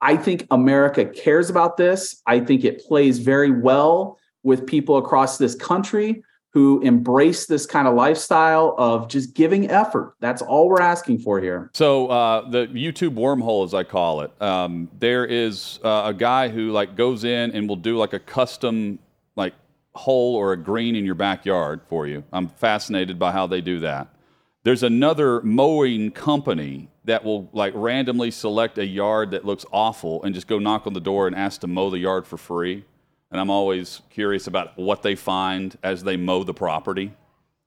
[SPEAKER 4] I think america cares about this. I think it plays very well with people across this country who embrace this kind of lifestyle of just giving effort. That's all we're asking for here.
[SPEAKER 1] So uh, the YouTube wormhole, as I call it, um, there is uh, a guy who like goes in and will do like a custom like hole or a green in your backyard for you. I'm fascinated by how they do that. There's another mowing company that will like randomly select a yard that looks awful and just go knock on the door and ask to mow the yard for free. And I'm always curious about what they find as they mow the property.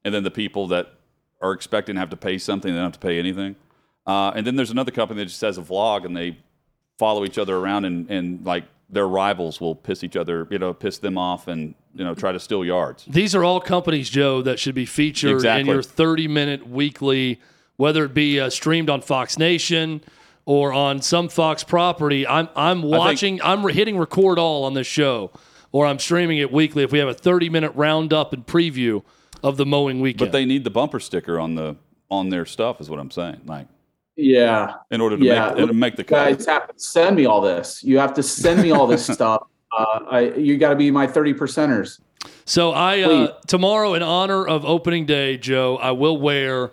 [SPEAKER 1] And then the people that are expecting to have to pay something, they don't have to pay anything. Uh, and then there's another company that just has a vlog and they follow each other around and, and like their rivals will piss each other, you know, piss them off and, you know, try to steal yards.
[SPEAKER 2] These are all companies, Joe, that should be featured in your 30 minute weekly, whether it be uh, streamed on Fox Nation or on some Fox property. I'm, I'm watching, I'm re- hitting record all on this show, or I'm streaming it weekly if we have a 30 minute roundup and preview of the mowing weekend.
[SPEAKER 1] But they need the bumper sticker on the on their stuff, is what I'm saying. Like
[SPEAKER 4] Yeah.
[SPEAKER 1] in order to
[SPEAKER 4] Yeah.
[SPEAKER 1] make to make the cut.
[SPEAKER 4] guys have to send me all this. You have to send me all this stuff. Uh, I, you got to be my 30 percenters.
[SPEAKER 2] So I uh, tomorrow, in honor of opening day, Joe, I will wear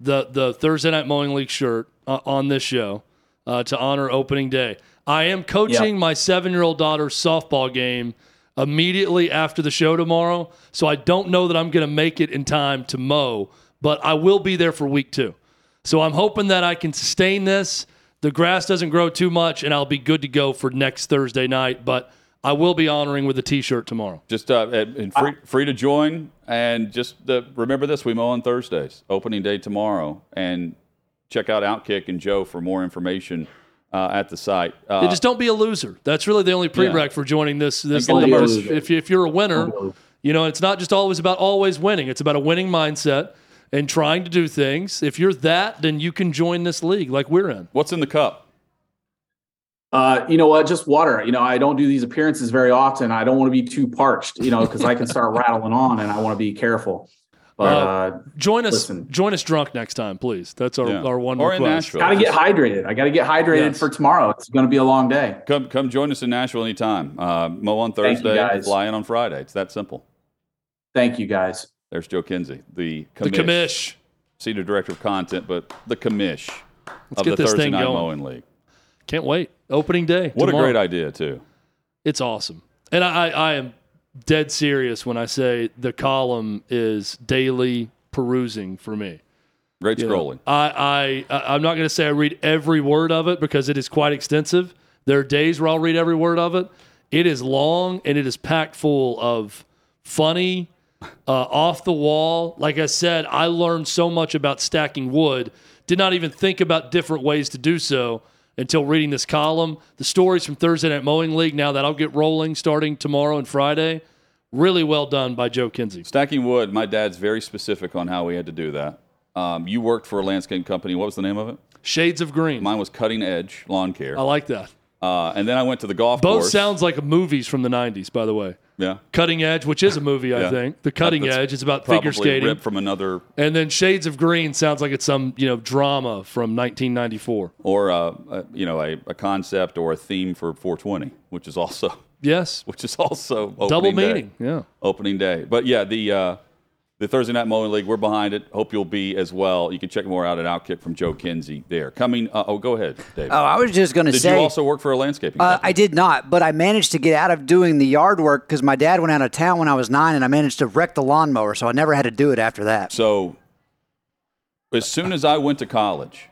[SPEAKER 2] the the Thursday night mowing league shirt uh, on this show uh, to honor opening day. I am coaching my seven year old daughter's softball game immediately after the show tomorrow, so I don't know that I'm going to make it in time to mow, but I will be there for week two. So I'm hoping that I can sustain this. The grass doesn't grow too much, and I'll be good to go for next Thursday night. But I will be honoring with a T-shirt tomorrow.
[SPEAKER 1] Just uh, and and free, free to join, and just uh, remember this: we mow on Thursdays, opening day tomorrow, and check out Outkick and Joe for more information uh, at the site. Uh,
[SPEAKER 2] Yeah, just don't be a loser. That's really the only prereq for joining this this league.
[SPEAKER 1] get the
[SPEAKER 2] is
[SPEAKER 4] merch.
[SPEAKER 2] If, you- if you're a winner, you know it's not just always about always winning. It's about a winning mindset and trying to do things. If you're that, then you can join this league like we're in.
[SPEAKER 1] what's in the cup?
[SPEAKER 4] Uh, you know what? Just water. You know, I don't do these appearances very often. I don't want to be too parched, you know, because I can start rattling on and I want to be careful. But uh,
[SPEAKER 2] Join us.
[SPEAKER 4] Listen.
[SPEAKER 2] Join us drunk next time, please. That's our,
[SPEAKER 1] Yeah.
[SPEAKER 2] our one
[SPEAKER 1] or in
[SPEAKER 2] request.
[SPEAKER 1] Nashville.
[SPEAKER 4] got to get hydrated. I got to get hydrated
[SPEAKER 2] Yes.
[SPEAKER 4] for tomorrow. It's going to be a long day.
[SPEAKER 1] Come, come join us in Nashville anytime. Uh, mow on Thursday,
[SPEAKER 4] guys.
[SPEAKER 1] fly in on Friday. It's that simple.
[SPEAKER 4] Thank you, guys.
[SPEAKER 1] There's Joe Kinsey, the
[SPEAKER 2] The
[SPEAKER 1] commish.
[SPEAKER 2] commish.
[SPEAKER 1] senior director of content, but the commish of
[SPEAKER 2] get
[SPEAKER 1] the
[SPEAKER 2] this
[SPEAKER 1] Thursday
[SPEAKER 2] thing
[SPEAKER 1] Night
[SPEAKER 2] going.
[SPEAKER 1] Mowing League.
[SPEAKER 2] Can't wait. Opening day.
[SPEAKER 1] What
[SPEAKER 2] tomorrow.
[SPEAKER 1] a great idea, too.
[SPEAKER 2] It's awesome. And I, I am dead serious when I say the column is daily perusing for me.
[SPEAKER 1] Great
[SPEAKER 2] You
[SPEAKER 1] scrolling.
[SPEAKER 2] I, I, I- I'm not going to say I read every word of it because it is quite extensive. There are days where I'll read every word of it. It is long and it is packed full of funny, uh, off the wall. Like I said, I learned so much about stacking wood. Did not even think about different ways to do so until reading this column. The stories from Thursday Night Mowing League. Now that I'll get rolling starting tomorrow and Friday. Really well done by Joe Kinsey.
[SPEAKER 1] Stacking wood, my dad's very specific on how we had to do that. Um, you worked for a landscape company. What was the name of it?
[SPEAKER 2] Shades of Green.
[SPEAKER 1] Mine was Cutting Edge Lawn Care.
[SPEAKER 2] I like that.
[SPEAKER 1] Uh, and then I went to the golf course.
[SPEAKER 2] Both
[SPEAKER 1] course.
[SPEAKER 2] sounds like movies from the 90s, by the way.
[SPEAKER 1] Yeah.
[SPEAKER 2] Cutting Edge, which is a movie, I
[SPEAKER 1] Yeah.
[SPEAKER 2] think. The Cutting
[SPEAKER 1] That's
[SPEAKER 2] Edge is about figure
[SPEAKER 1] Probably
[SPEAKER 2] skating.
[SPEAKER 1] ripped from another,
[SPEAKER 2] And then Shades of Green sounds like it's some, you know, drama from 1994.
[SPEAKER 1] or uh, uh, you know, a, a concept or a theme for 420, which is also,
[SPEAKER 2] Yes.
[SPEAKER 1] which is also opening
[SPEAKER 2] Double
[SPEAKER 1] day.
[SPEAKER 2] meaning. Yeah.
[SPEAKER 1] opening day. But yeah, the uh, the Thursday night mowing league, we're behind it. Hope you'll be as well. You can check more out at Outkick from Joe Kinsey there. Coming. Uh, oh, go ahead, Dave.
[SPEAKER 5] Oh, I was just going to say.
[SPEAKER 1] Did you also work for a landscaping?
[SPEAKER 5] Uh. I did not, but I managed to get out of doing the yard work because my dad went out of town when I was nine, and I managed to wreck the lawnmower, so I never had to do it after that.
[SPEAKER 1] So, as soon as I went to college,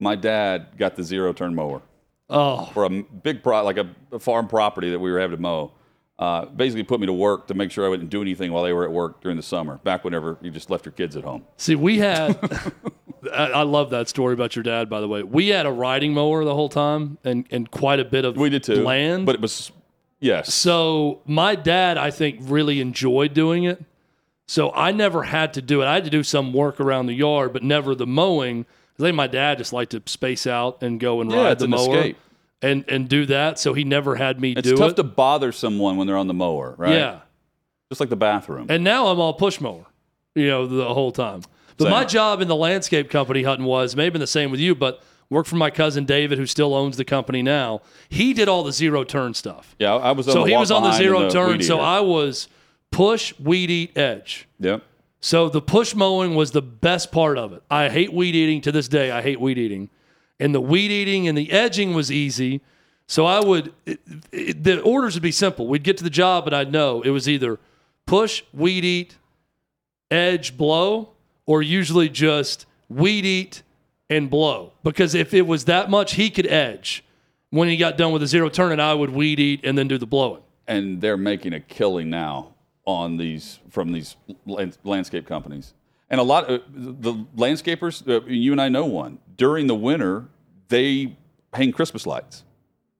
[SPEAKER 1] my dad got the zero turn mower
[SPEAKER 2] Oh,
[SPEAKER 1] for a big pro, like a, a farm property that we were having to mow. Uh, basically, put me to work to make sure I wouldn't do anything while they were at work during the summer. Back whenever you just left your kids at home.
[SPEAKER 2] see, we had. I I love that story about your dad, by the way. We had a riding mower the whole time and, and quite a bit of
[SPEAKER 1] We did too.
[SPEAKER 2] land.
[SPEAKER 1] but it was yes.
[SPEAKER 2] So my dad, I think, really enjoyed doing it. So I never had to do it. I had to do some work around the yard, but never the mowing. I think my dad just liked to space out and go and
[SPEAKER 1] Yeah,
[SPEAKER 2] ride
[SPEAKER 1] it's
[SPEAKER 2] the
[SPEAKER 1] an
[SPEAKER 2] mower
[SPEAKER 1] escape.
[SPEAKER 2] And and do that. So he never had me
[SPEAKER 1] It's
[SPEAKER 2] do it.
[SPEAKER 1] It's tough to bother someone when they're on the mower, right?
[SPEAKER 2] Yeah.
[SPEAKER 1] Just like the bathroom.
[SPEAKER 2] And now I'm all push mower, you know, the whole time. But
[SPEAKER 1] Same.
[SPEAKER 2] my job in the landscape company, Hutton, was maybe the same with you, but worked for my cousin David, who still owns the company now. He did all the zero turn stuff.
[SPEAKER 1] yeah, I was on
[SPEAKER 2] So he was on the zero
[SPEAKER 1] the
[SPEAKER 2] turn. So. I was push, weed eat, edge.
[SPEAKER 1] Yep.
[SPEAKER 2] So the push mowing was the best part of it. I hate weed eating to this day. I hate weed eating. And the weed eating and the edging was easy. So I would, it, it- the orders would be simple. We'd get to the job and I'd know it was either push, weed eat, edge, blow, or usually just weed eat and blow. Because if it was that much, he could edge when he got done with a zero turn and I would weed eat and then do the blowing.
[SPEAKER 1] And they're making a killing now on these from these landscape companies. And a lot of the landscapers, uh, you and I know one. During the winter, they hang Christmas lights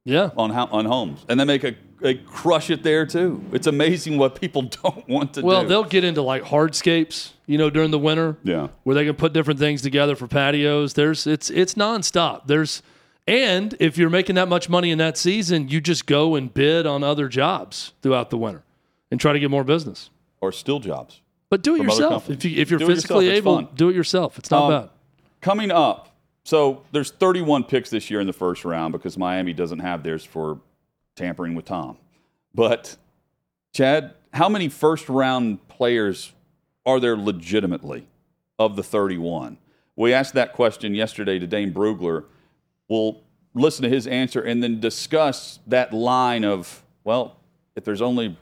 [SPEAKER 2] Yeah.
[SPEAKER 1] on ho- on homes, and they make a they crush it there too. It's amazing what people don't want to
[SPEAKER 2] Well,
[SPEAKER 1] do.
[SPEAKER 2] Well, they'll get into like hardscapes, you know, during the winter.
[SPEAKER 1] Yeah.
[SPEAKER 2] Where they can put different things together for patios. There's it's it's nonstop. There's and if you're making that much money in that season, you just go and bid on other jobs throughout the winter and try to get more business.
[SPEAKER 1] or still jobs.
[SPEAKER 2] But do it
[SPEAKER 1] From other
[SPEAKER 2] yourself.
[SPEAKER 1] companies.
[SPEAKER 2] If you if you're
[SPEAKER 1] Do it yourself.
[SPEAKER 2] physically
[SPEAKER 1] It's
[SPEAKER 2] able,
[SPEAKER 1] fun.
[SPEAKER 2] do it yourself. It's not
[SPEAKER 1] Um,
[SPEAKER 2] bad.
[SPEAKER 1] Coming up, so there's 31 picks this year in the first round because Miami doesn't have theirs for tampering with Tom. But Chad, how many first round players are there legitimately of the 31? We asked that question yesterday to Dane Brugler. We'll listen to his answer and then discuss that line of, well, if there's only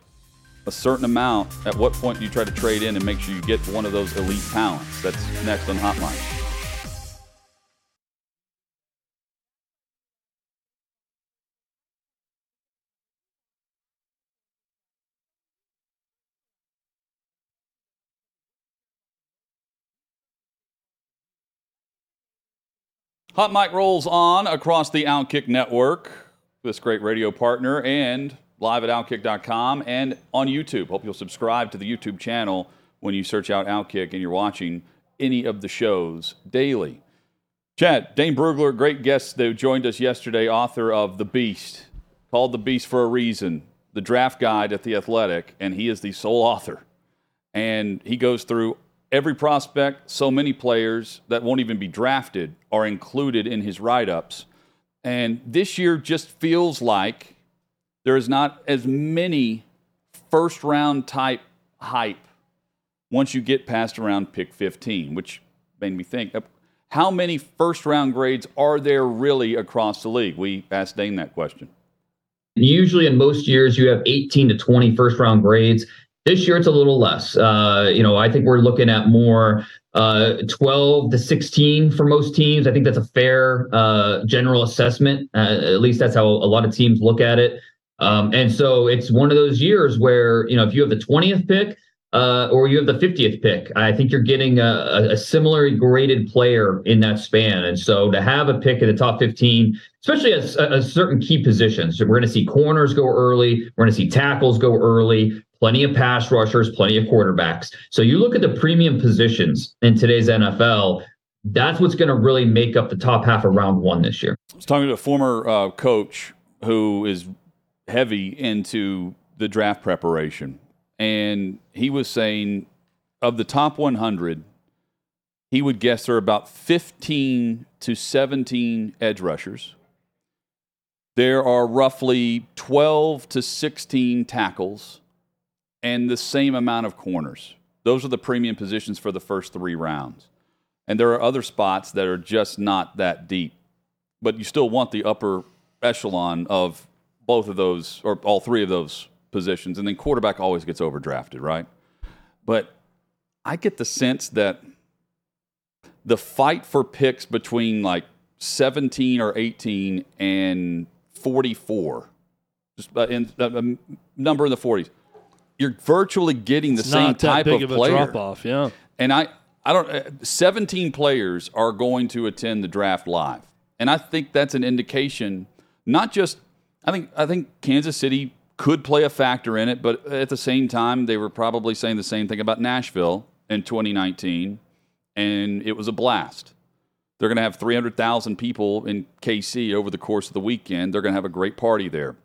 [SPEAKER 1] a certain amount, at what point you try to trade in and make sure you get one of those elite talents? That's next on Hotline. Hot Mic rolls on across the Outkick network, this great radio partner, and live at outkick.com and on YouTube. Hope you'll subscribe to the YouTube channel when you search out Outkick and you're watching any of the shows daily. Chad, Dane Brugler, great guest who joined us yesterday, author of The Beast, called The Beast for a reason, the draft guide at The Athletic, and he is the sole author and he goes through every prospect. So many players that won't even be drafted are included in his write ups. And this year just feels like there is not as many first round type hype once you get past around pick 15, which made me think. How many first round grades are there really across the league? We asked Dane that question.
[SPEAKER 6] Usually, in most years, you have 18 to 20 first round grades. This year, it's a little less. Uh, you know, I think we're looking at more uh, 12 to 16 for most teams. I think that's a fair uh, general assessment. Uh, at least that's how a lot of teams look at it. Um, and so it's one of those years where, you know, if you have the 20th pick, uh, or you have the 50th pick. I think you're getting a, a, similarly graded player in that span. And so to have a pick in the top 15, especially a certain key positions, so we're going to see corners go early, we're going to see tackles go early, plenty of pass rushers, plenty of quarterbacks. So you look at the premium positions in today's NFL. That's what's going to really make up the top half of round one this year.
[SPEAKER 1] I was talking to a former uh, coach who is heavy into the draft preparation and he was saying of the top 100, he would guess there are about 15 to 17 edge rushers. There are roughly 12 to 16 tackles and the same amount of corners. Those are the premium positions for the first three rounds. And there are other spots that are just not that deep. But you still want the upper echelon of both of those, or all three of those positions, and then quarterback always gets overdrafted, right? But I get the sense that the fight for picks between like 17 or 18 and 44, just uh, in, a uh, number in the 40s, you're virtually getting the
[SPEAKER 2] it's
[SPEAKER 1] same type
[SPEAKER 2] of,
[SPEAKER 1] of player.
[SPEAKER 2] drop off, yeah.
[SPEAKER 1] And I, I don't. Uh, 17 players are going to attend the draft live, and I think that's an indication. Not just, I think, I think Kansas City could play a factor in it, but at the same time, they were probably saying the same thing about Nashville in 2019, and it was a blast. They're going to have 300,000 people in KC over the course of the weekend. They're going to have a great party there.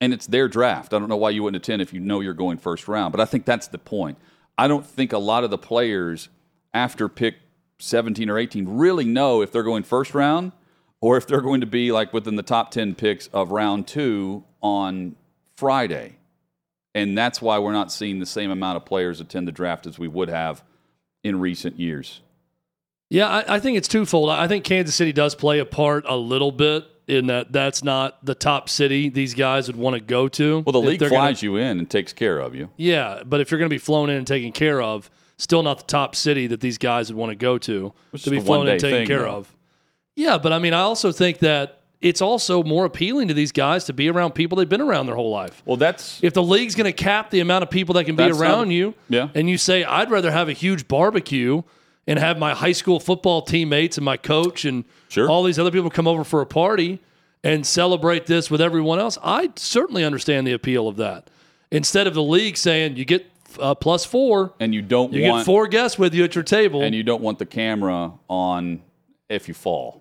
[SPEAKER 1] And it's their draft. I don't know why you wouldn't attend if you know you're going first round, but I think that's the point. I don't think a lot of the players after pick 17 or 18 really know if they're going first round or if they're going to be like within the top 10 picks of round two on Friday. And that's why we're not seeing the same amount of players attend the draft as we would have in recent years.
[SPEAKER 2] Yeah, I, I, think it's twofold. I think Kansas City does play a part a little bit in that that's not the top city these guys would want to go to.
[SPEAKER 1] Well, the league flies gonna, you in and takes care of you.
[SPEAKER 2] Yeah, but if you're going to be flown in and taken care of, still not the top city that these guys would want to go to
[SPEAKER 1] Which
[SPEAKER 2] to be flown in and taken
[SPEAKER 1] thing,
[SPEAKER 2] care
[SPEAKER 1] though.
[SPEAKER 2] of. Yeah, but I mean, I also think that it's also more appealing to these guys to be around people they've been around their whole life.
[SPEAKER 1] Well, that's
[SPEAKER 2] if the league's going to cap the amount of people that can be around not, you,
[SPEAKER 1] yeah.
[SPEAKER 2] and you say I'd rather have a huge barbecue and have my high school football teammates and my coach and
[SPEAKER 1] sure.
[SPEAKER 2] all these other people come over for a party and celebrate this with everyone else. I certainly understand the appeal of that. Instead of the league saying you get uh, plus four,
[SPEAKER 1] and you don't
[SPEAKER 2] you
[SPEAKER 1] want,
[SPEAKER 2] get four guests with you at your table,
[SPEAKER 1] and you don't want the camera on if you fall.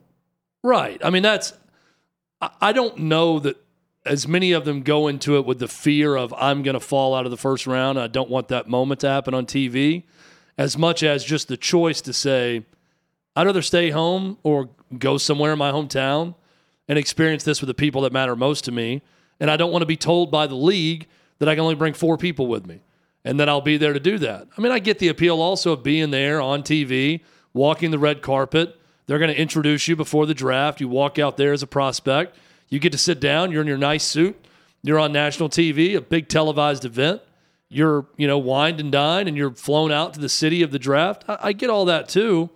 [SPEAKER 2] Right. I mean that's I don't know that as many of them go into it with the fear of I'm going to fall out of the first round. I don't want that moment to happen on TV, as much as just the choice to say, I'd rather stay home or go somewhere in my hometown and experience this with the people that matter most to me. And I don't want to be told by the league that I can only bring four people with me and that I'll be there to do that. I mean, I get the appeal also of being there on TV, walking the red carpet they're going to introduce you before the draft. You walk out there as a prospect. You get to sit down. You're in your nice suit. You're on national TV, a big televised event. You're, you know, wined and dined, and you're flown out to the city of the draft. I, I get all that too,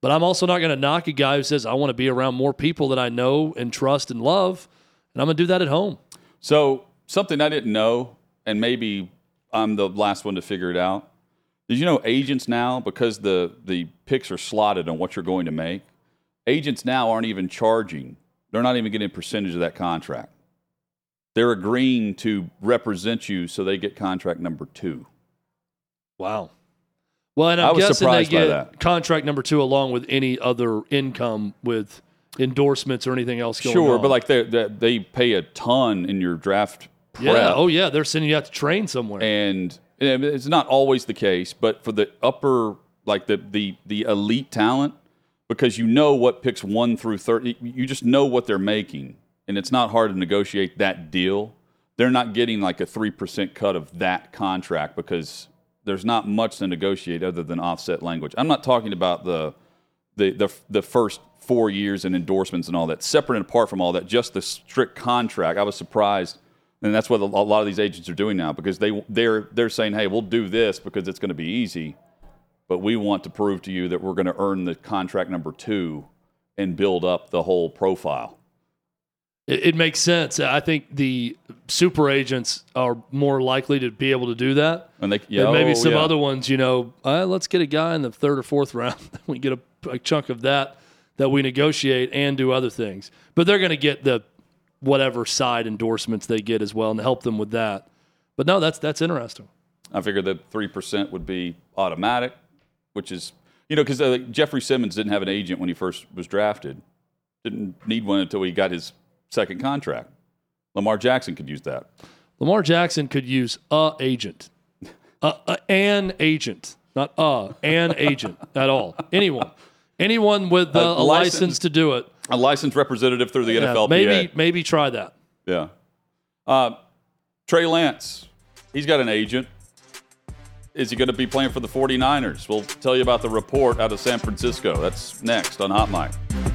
[SPEAKER 2] but I'm also not going to knock a guy who says I want to be around more people that I know and trust and love, and I'm going to do that at home.
[SPEAKER 1] So something I didn't know, and maybe I'm the last one to figure it out. Did you know agents now, because the, the picks are slotted on what you're going to make, agents now aren't even charging. They're not even getting a percentage of that contract. They're agreeing to represent you so they get contract number two.
[SPEAKER 2] Wow. Well, and I'm
[SPEAKER 1] I was
[SPEAKER 2] guessing they
[SPEAKER 1] surprised by
[SPEAKER 2] get
[SPEAKER 1] that.
[SPEAKER 2] contract number two along with any other income with endorsements or anything else going
[SPEAKER 1] Sure,
[SPEAKER 2] on.
[SPEAKER 1] but like they, they they pay a ton in your draft prep.
[SPEAKER 2] yeah, oh yeah, they're sending you out to train somewhere.
[SPEAKER 1] and it's not always the case, but for the upper, like the the the elite talent, because you know what picks one through thirty, you just know what they're making, and it's not hard to negotiate that deal. They're not getting like a three percent cut of that contract because there's not much to negotiate other than offset language. I'm not talking about the the the, the first four years and endorsements and all that. Separate and apart from all that, just the strict contract. I was surprised, and that's what a lot of these agents are doing now because they they're they're saying, hey, we'll do this because it's going to be easy, but we want to prove to you that we're going to earn the contract number two and build up the whole profile.
[SPEAKER 2] It, it makes sense. I think the super agents are more likely to be able to do that.
[SPEAKER 1] And they, yeah,
[SPEAKER 2] and maybe
[SPEAKER 1] oh,
[SPEAKER 2] some
[SPEAKER 1] yeah.
[SPEAKER 2] other ones, you know, uh, let's get a guy in the third or fourth round. we get a, a chunk of that that we negotiate and do other things. But they're going to get the whatever side endorsements they get as well and help them with that. But no, that's that's interesting.
[SPEAKER 1] I figured that three percent would be automatic, which is you know because uh, Jeffrey Simmons didn't have an agent when he first was drafted, didn't need one until he got his second contract. Lamar Jackson could use that.
[SPEAKER 2] Lamar Jackson could use a agent, a, a, an agent, not a an agent at all. Anyone, anyone with uh, a, license, license to do it.
[SPEAKER 1] A licensed representative through the
[SPEAKER 2] Yeah,
[SPEAKER 1] NFL.
[SPEAKER 2] maybe maybe try that.
[SPEAKER 1] Yeah. Uh, Trey Lance, he's got an agent. Is he going to be playing for the 49ers? We'll tell you about the report out of San Francisco. That's next on Hot Mic.